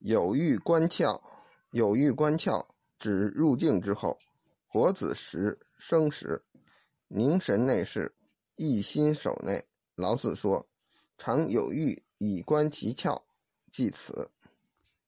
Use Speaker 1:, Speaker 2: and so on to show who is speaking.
Speaker 1: 有欲观窍，有欲观窍，指入境之后，活子时生时，凝神内视，一心守内。老子说：“常有欲以观其窍，即此。”